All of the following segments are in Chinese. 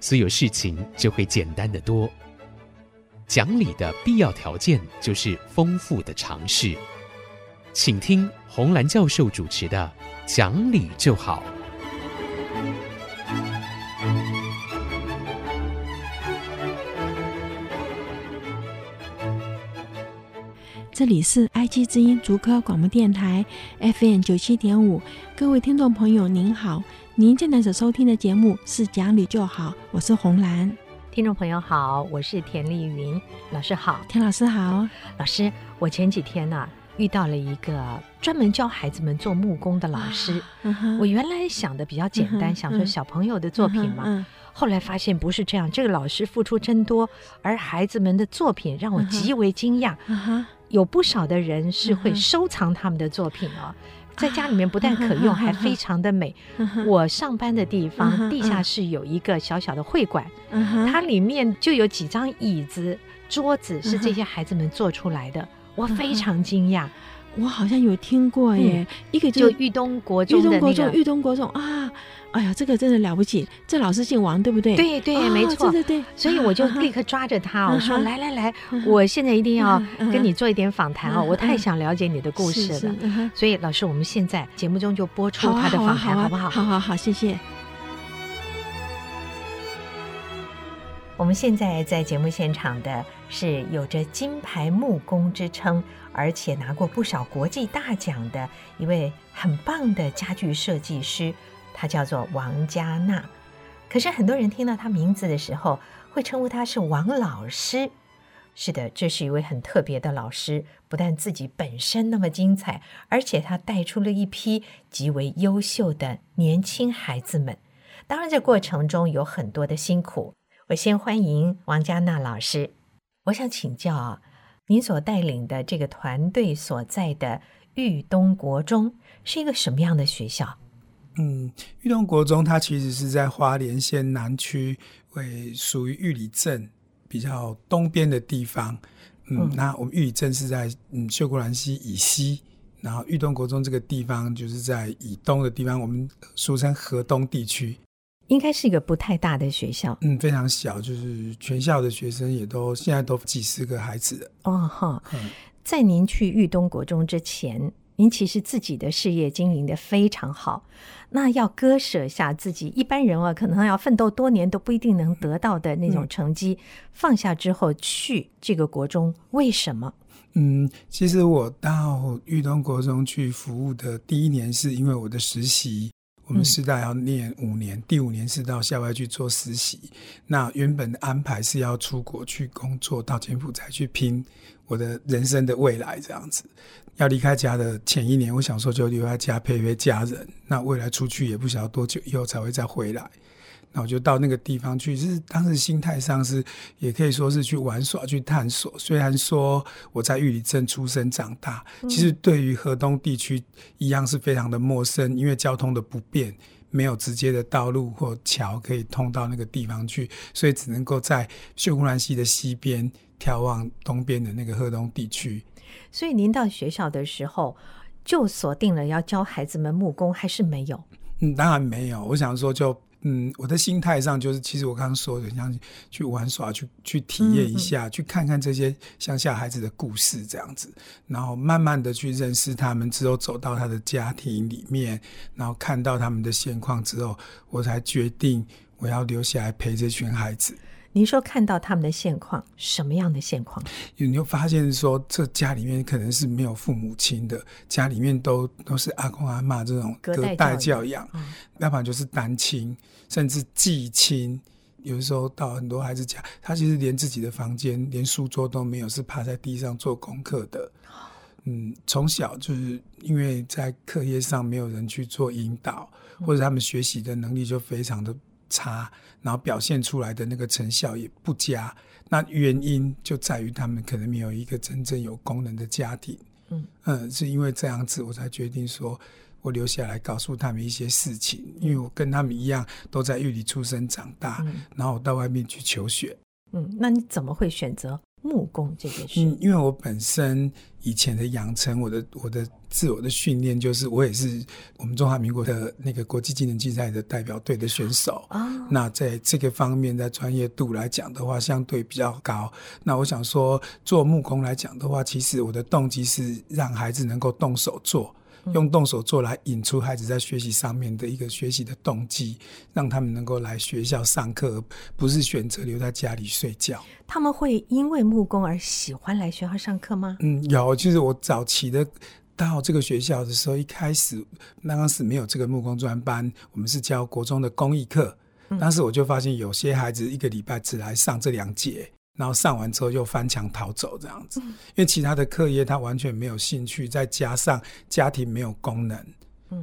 所有事情就会简单得多。讲理的必要条件就是丰富的常识。请听红兰教授主持的《讲理就好》。这里是 IG 之音竹科广播电台 FM 九七点五，各位听众朋友您好，您正在所收听的节目是讲理就好，我是红兰。听众朋友好，我是田丽云老师好，田老师好，老师，我前几天呢、啊、遇到了一个专门教孩子们做木工的老师，啊、我原来想的比较简单，嗯、想说小朋友的作品嘛。嗯嗯后来发现不是这样，这个老师付出真多，而孩子们的作品让我极为惊讶。Uh huh. 有不少的人是会收藏他们的作品哦，在家里面不但可用，还非常的美。我上班的地方地下室有一个小小的会馆，它里面就有几张椅子、桌子是这些孩子们做出来的，我非常惊讶。我好像有听过耶，一个就豫东国中的那个裕东国中啊。哎呀，这个真的了不起！这老师姓王，对不对？对对，没错，对对对。所以我就 立刻抓着他，我说：“来来来，我现在一定要跟你做一点访谈哦，我太想了解你的故事了。”所以老师，我们现在节目中就播出他的访谈，好不好？好好好，谢谢。我们现在在节目现场的是有着金牌木工之称，而且拿过不少国际大奖的一位很棒的家具设计师。他叫做王嘉娜，可是很多人听到他名字的时候，会称呼他是王老师。是的，这是一位很特别的老师，不但自己本身那么精彩，而且他带出了一批极为优秀的年轻孩子们。当然，这过程中有很多的辛苦。我先欢迎王嘉娜老师。我想请教啊，您所带领的这个团队所在的豫东国中是一个什么样的学校？嗯，豫东国中它其实是在花莲县南区，为属于玉里镇比较东边的地方。嗯，嗯那我们玉里镇是在嗯秀姑峦溪以西，然后豫东国中这个地方就是在以东的地方，我们俗称河东地区。应该是一个不太大的学校，嗯，非常小，就是全校的学生也都现在都几十个孩子了。哦哈，嗯、在您去豫东国中之前。您其实自己的事业经营的非常好，那要割舍下自己一般人啊，可能要奋斗多年都不一定能得到的那种成绩，嗯、放下之后去这个国中，为什么？嗯，其实我到豫东国中去服务的第一年，是因为我的实习，我们师大要念五年，嗯、第五年是到校外去做实习。那原本的安排是要出国去工作，到柬埔寨去拼我的人生的未来，这样子。要离开家的前一年，我想说就留在家陪陪家人。那未来出去也不晓得多久以后才会再回来。那我就到那个地方去，是当时心态上是也可以说是去玩耍、去探索。虽然说我在玉里镇出生长大，其实对于河东地区一样是非常的陌生，因为交通的不便，没有直接的道路或桥可以通到那个地方去，所以只能够在秀姑峦溪的西边眺望东边的那个河东地区。所以您到学校的时候，就锁定了要教孩子们木工，还是没有？嗯，当然没有。我想说，就嗯，我的心态上就是，其实我刚刚说的，像去玩耍，去去体验一下，嗯嗯去看看这些乡下孩子的故事这样子，然后慢慢的去认识他们，之后走到他的家庭里面，然后看到他们的现况之后，我才决定我要留下来陪这群孩子。您说看到他们的现况，什么样的现况？有你会发现说，这家里面可能是没有父母亲的，家里面都都是阿公阿嬷这种隔代教养，嗯、要不然就是单亲，甚至继亲。有的时候到很多孩子家，他其实连自己的房间、连书桌都没有，是趴在地上做功课的。嗯，从小就是因为在课业上没有人去做引导，或者他们学习的能力就非常的。差，然后表现出来的那个成效也不佳。那原因就在于他们可能没有一个真正有功能的家庭。嗯嗯，是因为这样子，我才决定说，我留下来告诉他们一些事情。因为我跟他们一样，都在狱里出生长大，嗯、然后我到外面去求学。嗯，那你怎么会选择？木工这件事，嗯，因为我本身以前的养成，我的我的自我的训练，就是我也是我们中华民国的那个国际技能竞赛的代表队的选手啊。哦、那在这个方面，在专业度来讲的话，相对比较高。那我想说，做木工来讲的话，其实我的动机是让孩子能够动手做。用动手做来引出孩子在学习上面的一个学习的动机，让他们能够来学校上课，不是选择留在家里睡觉。他们会因为木工而喜欢来学校上课吗？嗯，有。就是我早期的到这个学校的时候，一开始那当时没有这个木工专班，我们是教国中的工艺课。当时我就发现有些孩子一个礼拜只来上这两节。然后上完之后又翻墙逃走这样子，因为其他的课业他完全没有兴趣，再加上家庭没有功能，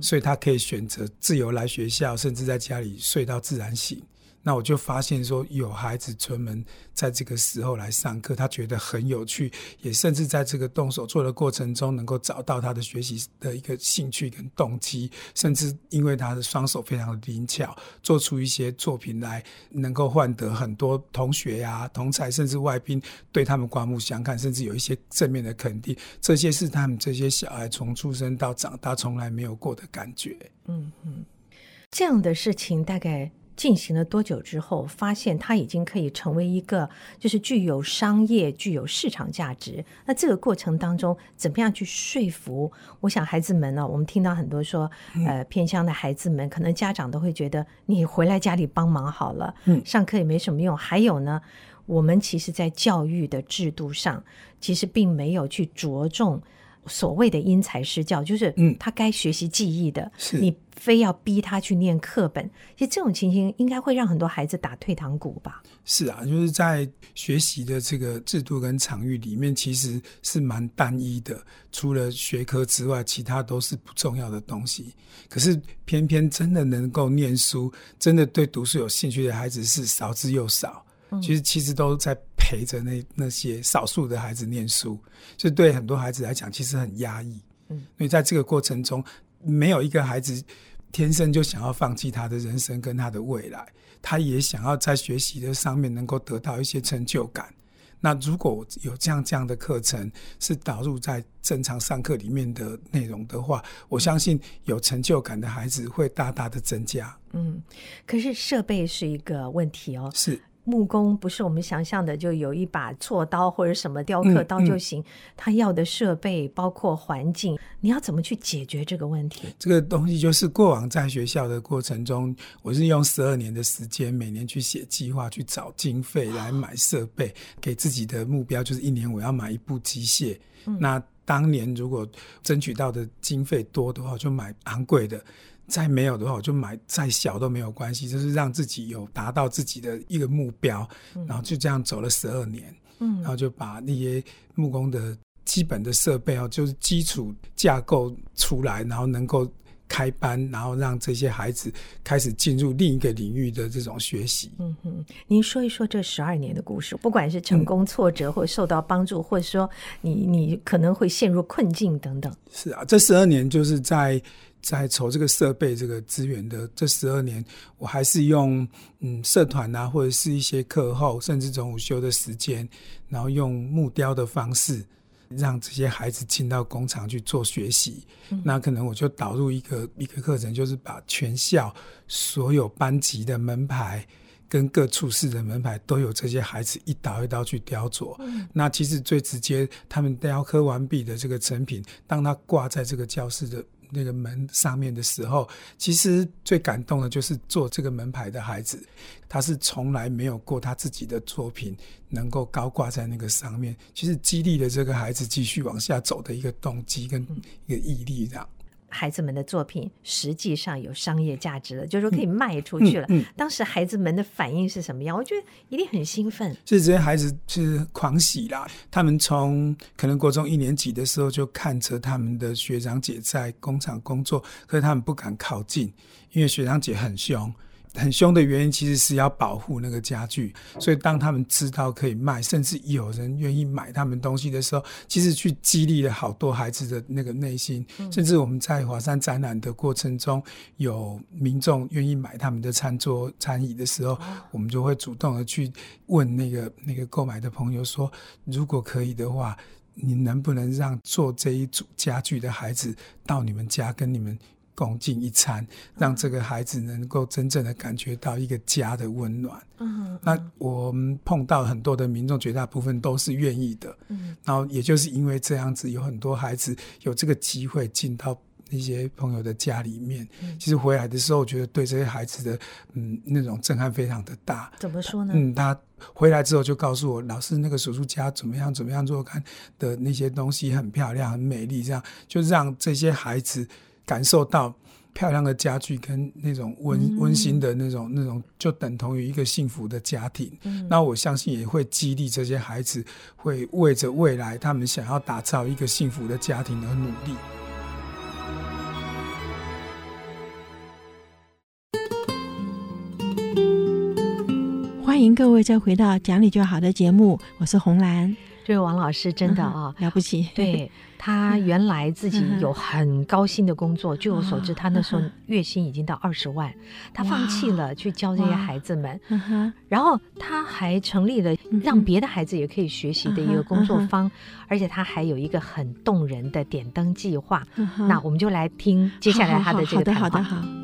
所以他可以选择自由来学校，甚至在家里睡到自然醒。那我就发现说，有孩子专门在这个时候来上课，他觉得很有趣，也甚至在这个动手做的过程中，能够找到他的学习的一个兴趣跟动机，甚至因为他的双手非常的灵巧，做出一些作品来，能够换得很多同学呀、同才甚至外宾对他们刮目相看，甚至有一些正面的肯定。这些是他们这些小孩从出生到长大从来没有过的感觉。嗯嗯，这样的事情大概。进行了多久之后，发现它已经可以成为一个就是具有商业、具有市场价值。那这个过程当中，怎么样去说服？我想孩子们呢，我们听到很多说，呃，偏乡的孩子们，可能家长都会觉得你回来家里帮忙好了，嗯，上课也没什么用。还有呢，我们其实在教育的制度上，其实并没有去着重。所谓的因材施教，就是嗯，他该学习记忆的，嗯、是你非要逼他去念课本，其实这种情形应该会让很多孩子打退堂鼓吧？是啊，就是在学习的这个制度跟场域里面，其实是蛮单一的，除了学科之外，其他都是不重要的东西。可是偏偏真的能够念书，真的对读书有兴趣的孩子是少之又少。其实其实都在陪着那那些少数的孩子念书，就对很多孩子来讲，其实很压抑。嗯，因为在这个过程中，没有一个孩子天生就想要放弃他的人生跟他的未来，他也想要在学习的上面能够得到一些成就感。那如果有这样这样的课程是导入在正常上课里面的内容的话，我相信有成就感的孩子会大大的增加。嗯，可是设备是一个问题哦。是。木工不是我们想象的，就有一把锉刀或者什么雕刻刀就行。嗯嗯、他要的设备包括环境，你要怎么去解决这个问题？这个东西就是过往在学校的过程中，我是用十二年的时间，每年去写计划，去找经费来买设备，哦、给自己的目标就是一年我要买一部机械。嗯、那当年如果争取到的经费多的话，就买昂贵的。再没有的话，我就买再小都没有关系，就是让自己有达到自己的一个目标，嗯、然后就这样走了十二年，嗯，然后就把那些木工的基本的设备哦，就是基础架构出来，然后能够开班，然后让这些孩子开始进入另一个领域的这种学习。嗯哼，您说一说这十二年的故事，不管是成功、挫折，或者受到帮助，嗯、或者说你你可能会陷入困境等等。是啊，这十二年就是在。在筹这个设备、这个资源的这十二年，我还是用嗯社团啊，或者是一些课后，甚至中午休的时间，然后用木雕的方式，让这些孩子进到工厂去做学习。嗯、那可能我就导入一个一个课程，就是把全校所有班级的门牌跟各处室的门牌都有这些孩子一刀一刀去雕琢。嗯、那其实最直接，他们雕刻完毕的这个成品，当它挂在这个教室的。那个门上面的时候，其实最感动的就是做这个门牌的孩子，他是从来没有过他自己的作品能够高挂在那个上面，其实激励了这个孩子继续往下走的一个动机跟一个毅力，这样。孩子们的作品实际上有商业价值了，就是说可以卖出去了。嗯嗯、当时孩子们的反应是什么样？我觉得一定很兴奋。所以这些孩子是狂喜啦！他们从可能国中一年级的时候就看着他们的学长姐在工厂工作，可是他们不敢靠近，因为学长姐很凶。很凶的原因，其实是要保护那个家具。所以当他们知道可以卖，甚至有人愿意买他们东西的时候，其实去激励了好多孩子的那个内心。甚至我们在华山展览的过程中，有民众愿意买他们的餐桌餐椅的时候，我们就会主动的去问那个那个购买的朋友说：如果可以的话，你能不能让做这一组家具的孩子到你们家跟你们？共进一餐，让这个孩子能够真正的感觉到一个家的温暖。嗯，那我们碰到很多的民众，绝大部分都是愿意的。嗯，然后也就是因为这样子，有很多孩子有这个机会进到那些朋友的家里面。嗯，其实回来的时候，我觉得对这些孩子的嗯那种震撼非常的大。怎么说呢？嗯，他回来之后就告诉我，老师那个手术家怎么样怎么样做看的那些东西很漂亮很美丽，这样就让这些孩子。感受到漂亮的家具跟那种温温馨的那种那种，就等同于一个幸福的家庭。那我相信也会激励这些孩子，会为着未来他们想要打造一个幸福的家庭而努力。欢迎各位再回到讲理就好的节目，我是红兰。这位王老师真的啊，了不起，对。他原来自己有很高薪的工作，据我所知，他那时候月薪已经到二十万，他放弃了去教这些孩子们，然后他还成立了让别的孩子也可以学习的一个工作坊，而且他还有一个很动人的点灯计划。那我们就来听接下来他的这个谈话。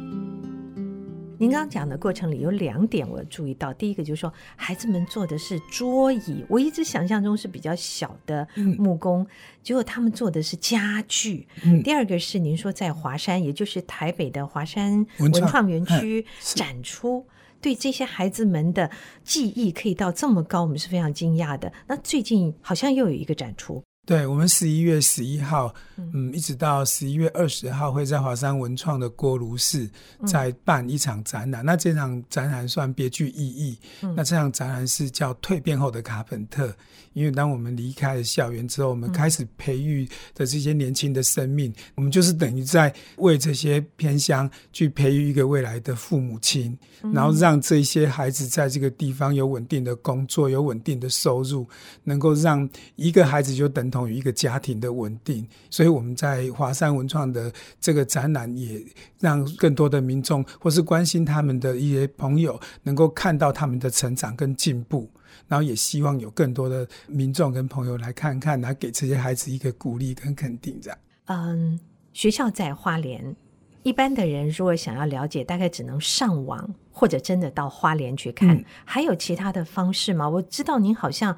您刚刚讲的过程里有两点我注意到，第一个就是说孩子们做的是桌椅，我一直想象中是比较小的木工，嗯、结果他们做的是家具。嗯、第二个是您说在华山，也就是台北的华山文创园区展出，对这些孩子们的记忆可以到这么高，我们是非常惊讶的。那最近好像又有一个展出。对，我们十一月十一号，嗯，一直到十一月二十号，会在华山文创的锅炉室再办一场展览。嗯、那这场展览算别具意义。嗯、那这场展览是叫《蜕变后的卡本特》，因为当我们离开了校园之后，我们开始培育的这些年轻的生命，嗯、我们就是等于在为这些偏乡去培育一个未来的父母亲，嗯、然后让这些孩子在这个地方有稳定的工作，有稳定的收入，能够让一个孩子就等同。于一个家庭的稳定，所以我们在华山文创的这个展览，也让更多的民众或是关心他们的一些朋友，能够看到他们的成长跟进步，然后也希望有更多的民众跟朋友来看看，来给这些孩子一个鼓励跟肯定。这样，嗯，学校在花莲，一般的人如果想要了解，大概只能上网或者真的到花莲去看。嗯、还有其他的方式吗？我知道您好像。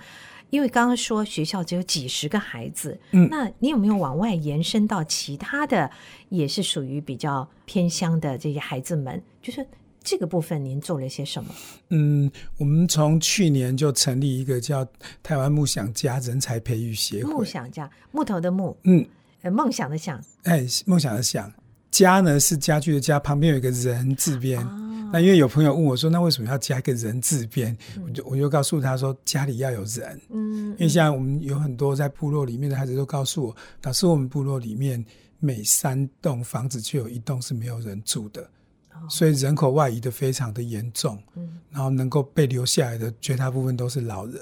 因为刚刚说学校只有几十个孩子，嗯，那你有没有往外延伸到其他的，也是属于比较偏乡的这些孩子们？就是这个部分，您做了些什么？嗯，我们从去年就成立一个叫台湾木想家人才培育协会。木想家，木头的木，嗯，呃，梦想的想，哎，梦想的想，家呢是家具的家，旁边有一个人字边。啊那因为有朋友问我说：“那为什么要加一个人字边？”我就我就告诉他说：“家里要有人。”嗯，因为现在我们有很多在部落里面的孩子都告诉我，老师，我们部落里面每三栋房子就有一栋是没有人住的，所以人口外移的非常的严重。嗯，然后能够被留下来的绝大部分都是老人。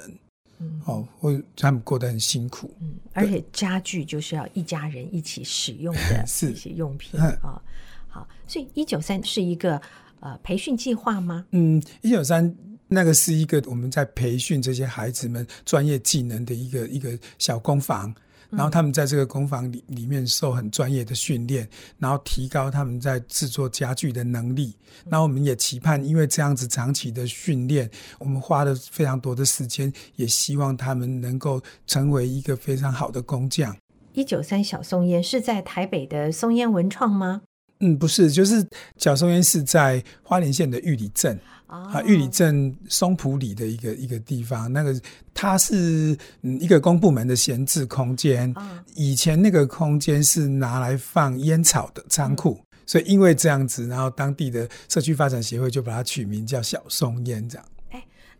嗯，哦，或他们过得很辛苦。嗯，而且家具就是要一家人一起使用的 一些用品啊。好，所以一九三是一个。呃，培训计划吗？嗯，一九三那个是一个我们在培训这些孩子们专业技能的一个一个小工坊，然后他们在这个工坊里里面受很专业的训练，然后提高他们在制作家具的能力。那我们也期盼，因为这样子长期的训练，我们花了非常多的时间，也希望他们能够成为一个非常好的工匠。一九三小松烟是在台北的松烟文创吗？嗯，不是，就是小松烟是在花莲县的玉里镇、哦、啊，玉里镇松浦里的一个一个地方。那个它是嗯一个公部门的闲置空间，哦、以前那个空间是拿来放烟草的仓库，嗯、所以因为这样子，然后当地的社区发展协会就把它取名叫小松烟这样。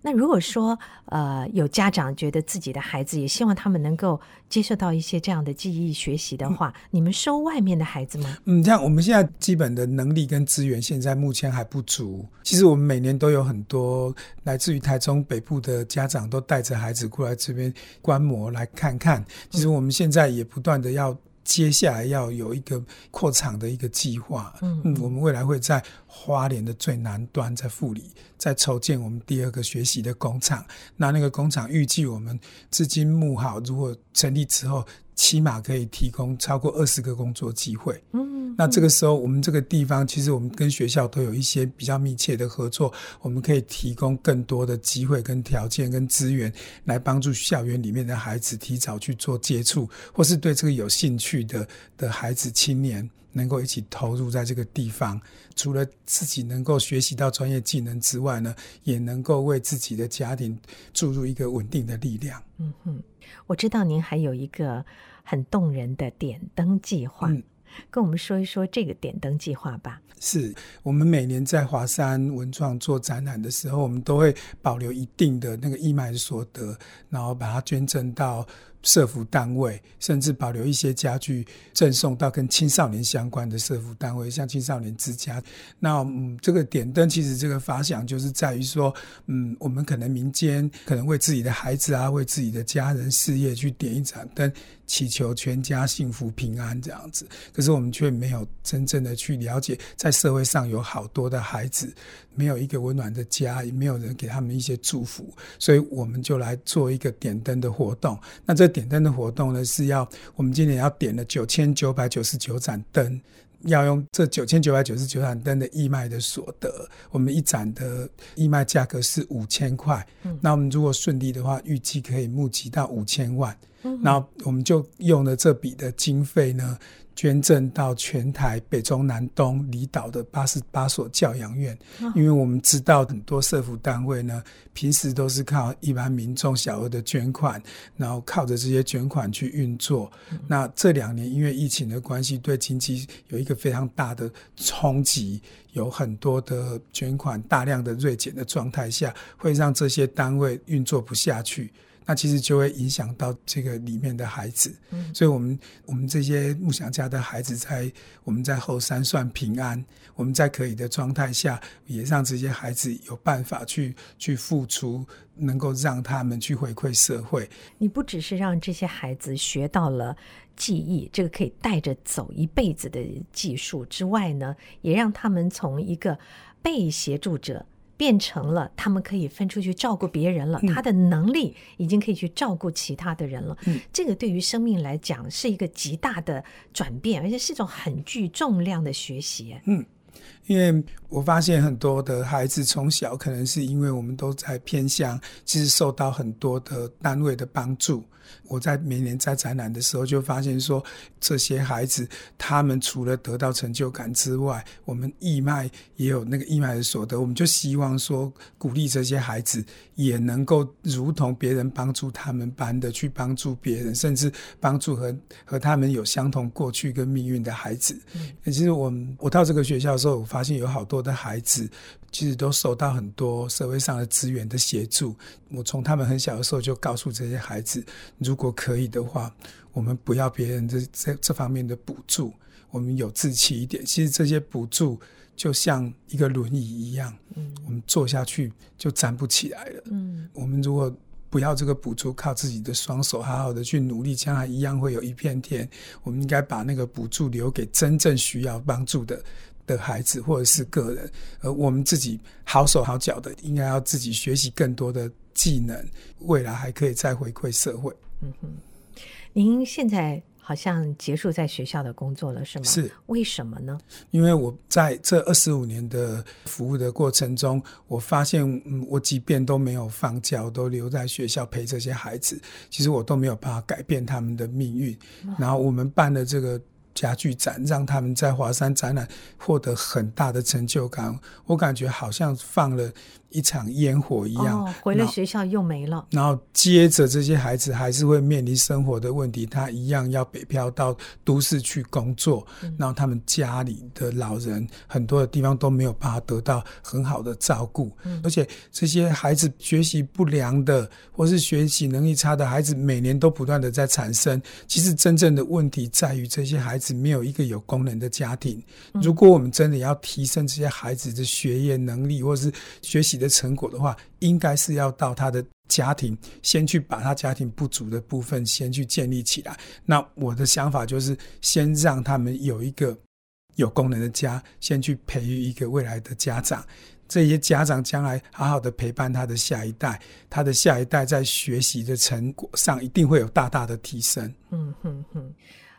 那如果说呃有家长觉得自己的孩子也希望他们能够接受到一些这样的记忆学习的话，嗯、你们收外面的孩子吗？嗯，像我们现在基本的能力跟资源现在目前还不足。其实我们每年都有很多来自于台中北部的家长都带着孩子过来这边观摩来看看。其实我们现在也不断的要。接下来要有一个扩厂的一个计划，嗯，嗯，我们未来会在花莲的最南端，在富里，再筹建我们第二个学习的工厂。那那个工厂预计我们资金募好，如果成立之后。起码可以提供超过二十个工作机会。嗯，那这个时候，我们这个地方其实我们跟学校都有一些比较密切的合作，我们可以提供更多的机会、跟条件、跟资源，来帮助校园里面的孩子提早去做接触，或是对这个有兴趣的的孩子、青年，能够一起投入在这个地方。除了自己能够学习到专业技能之外呢，也能够为自己的家庭注入一个稳定的力量。嗯哼，我知道您还有一个。很动人的点灯计划，嗯，跟我们说一说这个点灯计划吧。是我们每年在华山文创做展览的时候，我们都会保留一定的那个义卖所得，然后把它捐赠到。社福单位，甚至保留一些家具赠送到跟青少年相关的社福单位，像青少年之家。那嗯，这个点灯其实这个发想就是在于说，嗯，我们可能民间可能为自己的孩子啊，为自己的家人事业去点一盏灯，祈求全家幸福平安这样子。可是我们却没有真正的去了解，在社会上有好多的孩子没有一个温暖的家，也没有人给他们一些祝福，所以我们就来做一个点灯的活动。那这点灯的活动呢，是要我们今年要点了九千九百九十九盏灯，要用这九千九百九十九盏灯的义卖的所得，我们一盏的义卖价格是五千块。嗯，那我们如果顺利的话，预计可以募集到五千万。嗯，那我们就用了这笔的经费呢。捐赠到全台北中南东离岛的八十八所教养院，因为我们知道很多社福单位呢，平时都是靠一般民众小额的捐款，然后靠着这些捐款去运作。那这两年因为疫情的关系，对经济有一个非常大的冲击，有很多的捐款大量的锐减的状态下，会让这些单位运作不下去。那其实就会影响到这个里面的孩子，嗯，所以我们我们这些梦想家的孩子在我们在后山算平安，我们在可以的状态下，也让这些孩子有办法去去付出，能够让他们去回馈社会。你不只是让这些孩子学到了技艺，这个可以带着走一辈子的技术之外呢，也让他们从一个被协助者。变成了他们可以分出去照顾别人了，嗯，他的能力已经可以去照顾其他的人了。嗯，这个对于生命来讲是一个极大的转变，而且是一种很具重量的学习。嗯，因为我发现很多的孩子从小可能是因为我们都在偏向，其实受到很多的单位的帮助。我在每年在展览的时候就发现说，这些孩子他们除了得到成就感之外，我们义卖也有那个义卖的所得，我们就希望说鼓励这些孩子也能够如同别人帮助他们般的去帮助别人，甚至帮助和和他们有相同过去跟命运的孩子。其实我我到这个学校的时候，我发现有好多的孩子。其实都受到很多社会上的资源的协助。我从他们很小的时候就告诉这些孩子，如果可以的话，我们不要别人这这这方面的补助，我们有志气一点。其实这些补助就像一个轮椅一样，嗯，我们坐下去就站不起来了。嗯，我们如果不要这个补助，靠自己的双手好好的去努力，将来一样会有一片天。我们应该把那个补助留给真正需要帮助的。的孩子或者是个人，而我们自己好手好脚的，应该要自己学习更多的技能，未来还可以再回馈社会。嗯哼，您现在好像结束在学校的工作了，是吗？是，为什么呢？因为我在这二十五年的服务的过程中，我发现，嗯，我即便都没有放假，我都留在学校陪这些孩子，其实我都没有办法改变他们的命运。然后我们办的这个。家具展，让他们在华山展览获得很大的成就感。我感觉好像放了一场烟火一样，哦，回了学校又没了。然后接着这些孩子还是会面临生活的问题，他一样要北漂到都市去工作，嗯、然后他们家里的老人很多的地方都没有办法得到很好的照顾，嗯、而且这些孩子学习不良的或是学习能力差的孩子，每年都不断的在产生。其实真正的问题在于这些孩子没有一个有功能的家庭。如果我们真的要提升这些孩子的学业能力或是学习的成果的话，应该是要到他的家庭，先去把他家庭不足的部分先去建立起来。那我的想法就是，先让他们有一个有功能的家，先去培育一个未来的家长。这些家长将来好好的陪伴他的下一代，他的下一代在学习的成果上一定会有大大的提升。嗯哼哼。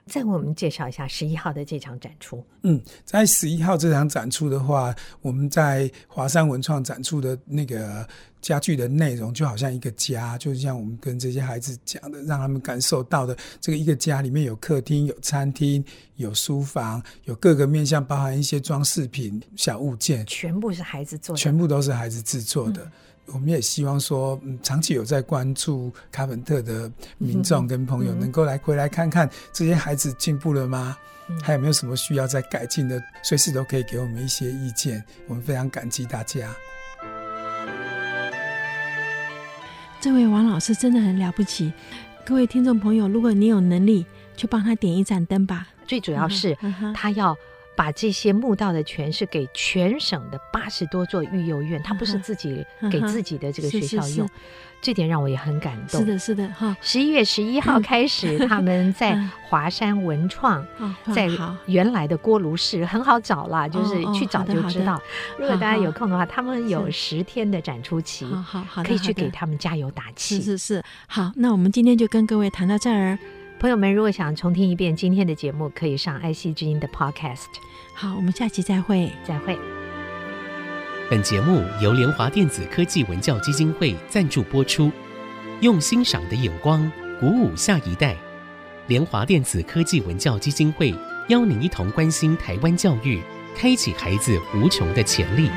再为我们介绍一下十一号的这场展出。嗯，在十一号这场展出的话，我们在华山文创展出的那个家具的内容，就好像一个家，就像我们跟这些孩子讲的，让他们感受到的这个一个家里面有客厅、有餐厅、有书房、有各个面向，包含一些装饰品、小物件，全部是孩子做的，全部都是孩子制作的。嗯我们也希望说，嗯，长期有在关注卡本特的民众跟朋友，能够来回来看看这些孩子进步了吗？还有没有什么需要再改进的？随时都可以给我们一些意见。我们非常感激大家。这位王老师真的很了不起。各位听众朋友，如果你有能力，就帮他点一盏灯吧。最主要是他要。把这些墓道的权是给全省的八十多座育幼院，他不是自己给自己的这个学校用，这点让我也很感动。是的，是的，哈。十一月十一号开始，他 们在华山文创，在原来的锅炉室很好找啦，就是去找就知道。如果大家有空的话，他们有十天的展出期，好好，可以去给他们加油打气。是是是，好，那我们今天就跟各位谈到这儿。朋友们，如果想重听一遍今天的节目，可以上爱惜之音的 Podcast。好，我们下期再会，再会。本节目由联华电子科技文教基金会赞助播出，用欣赏的眼光鼓舞下一代。联华电子科技文教基金会邀您一同关心台湾教育，开启孩子无穷的潜力。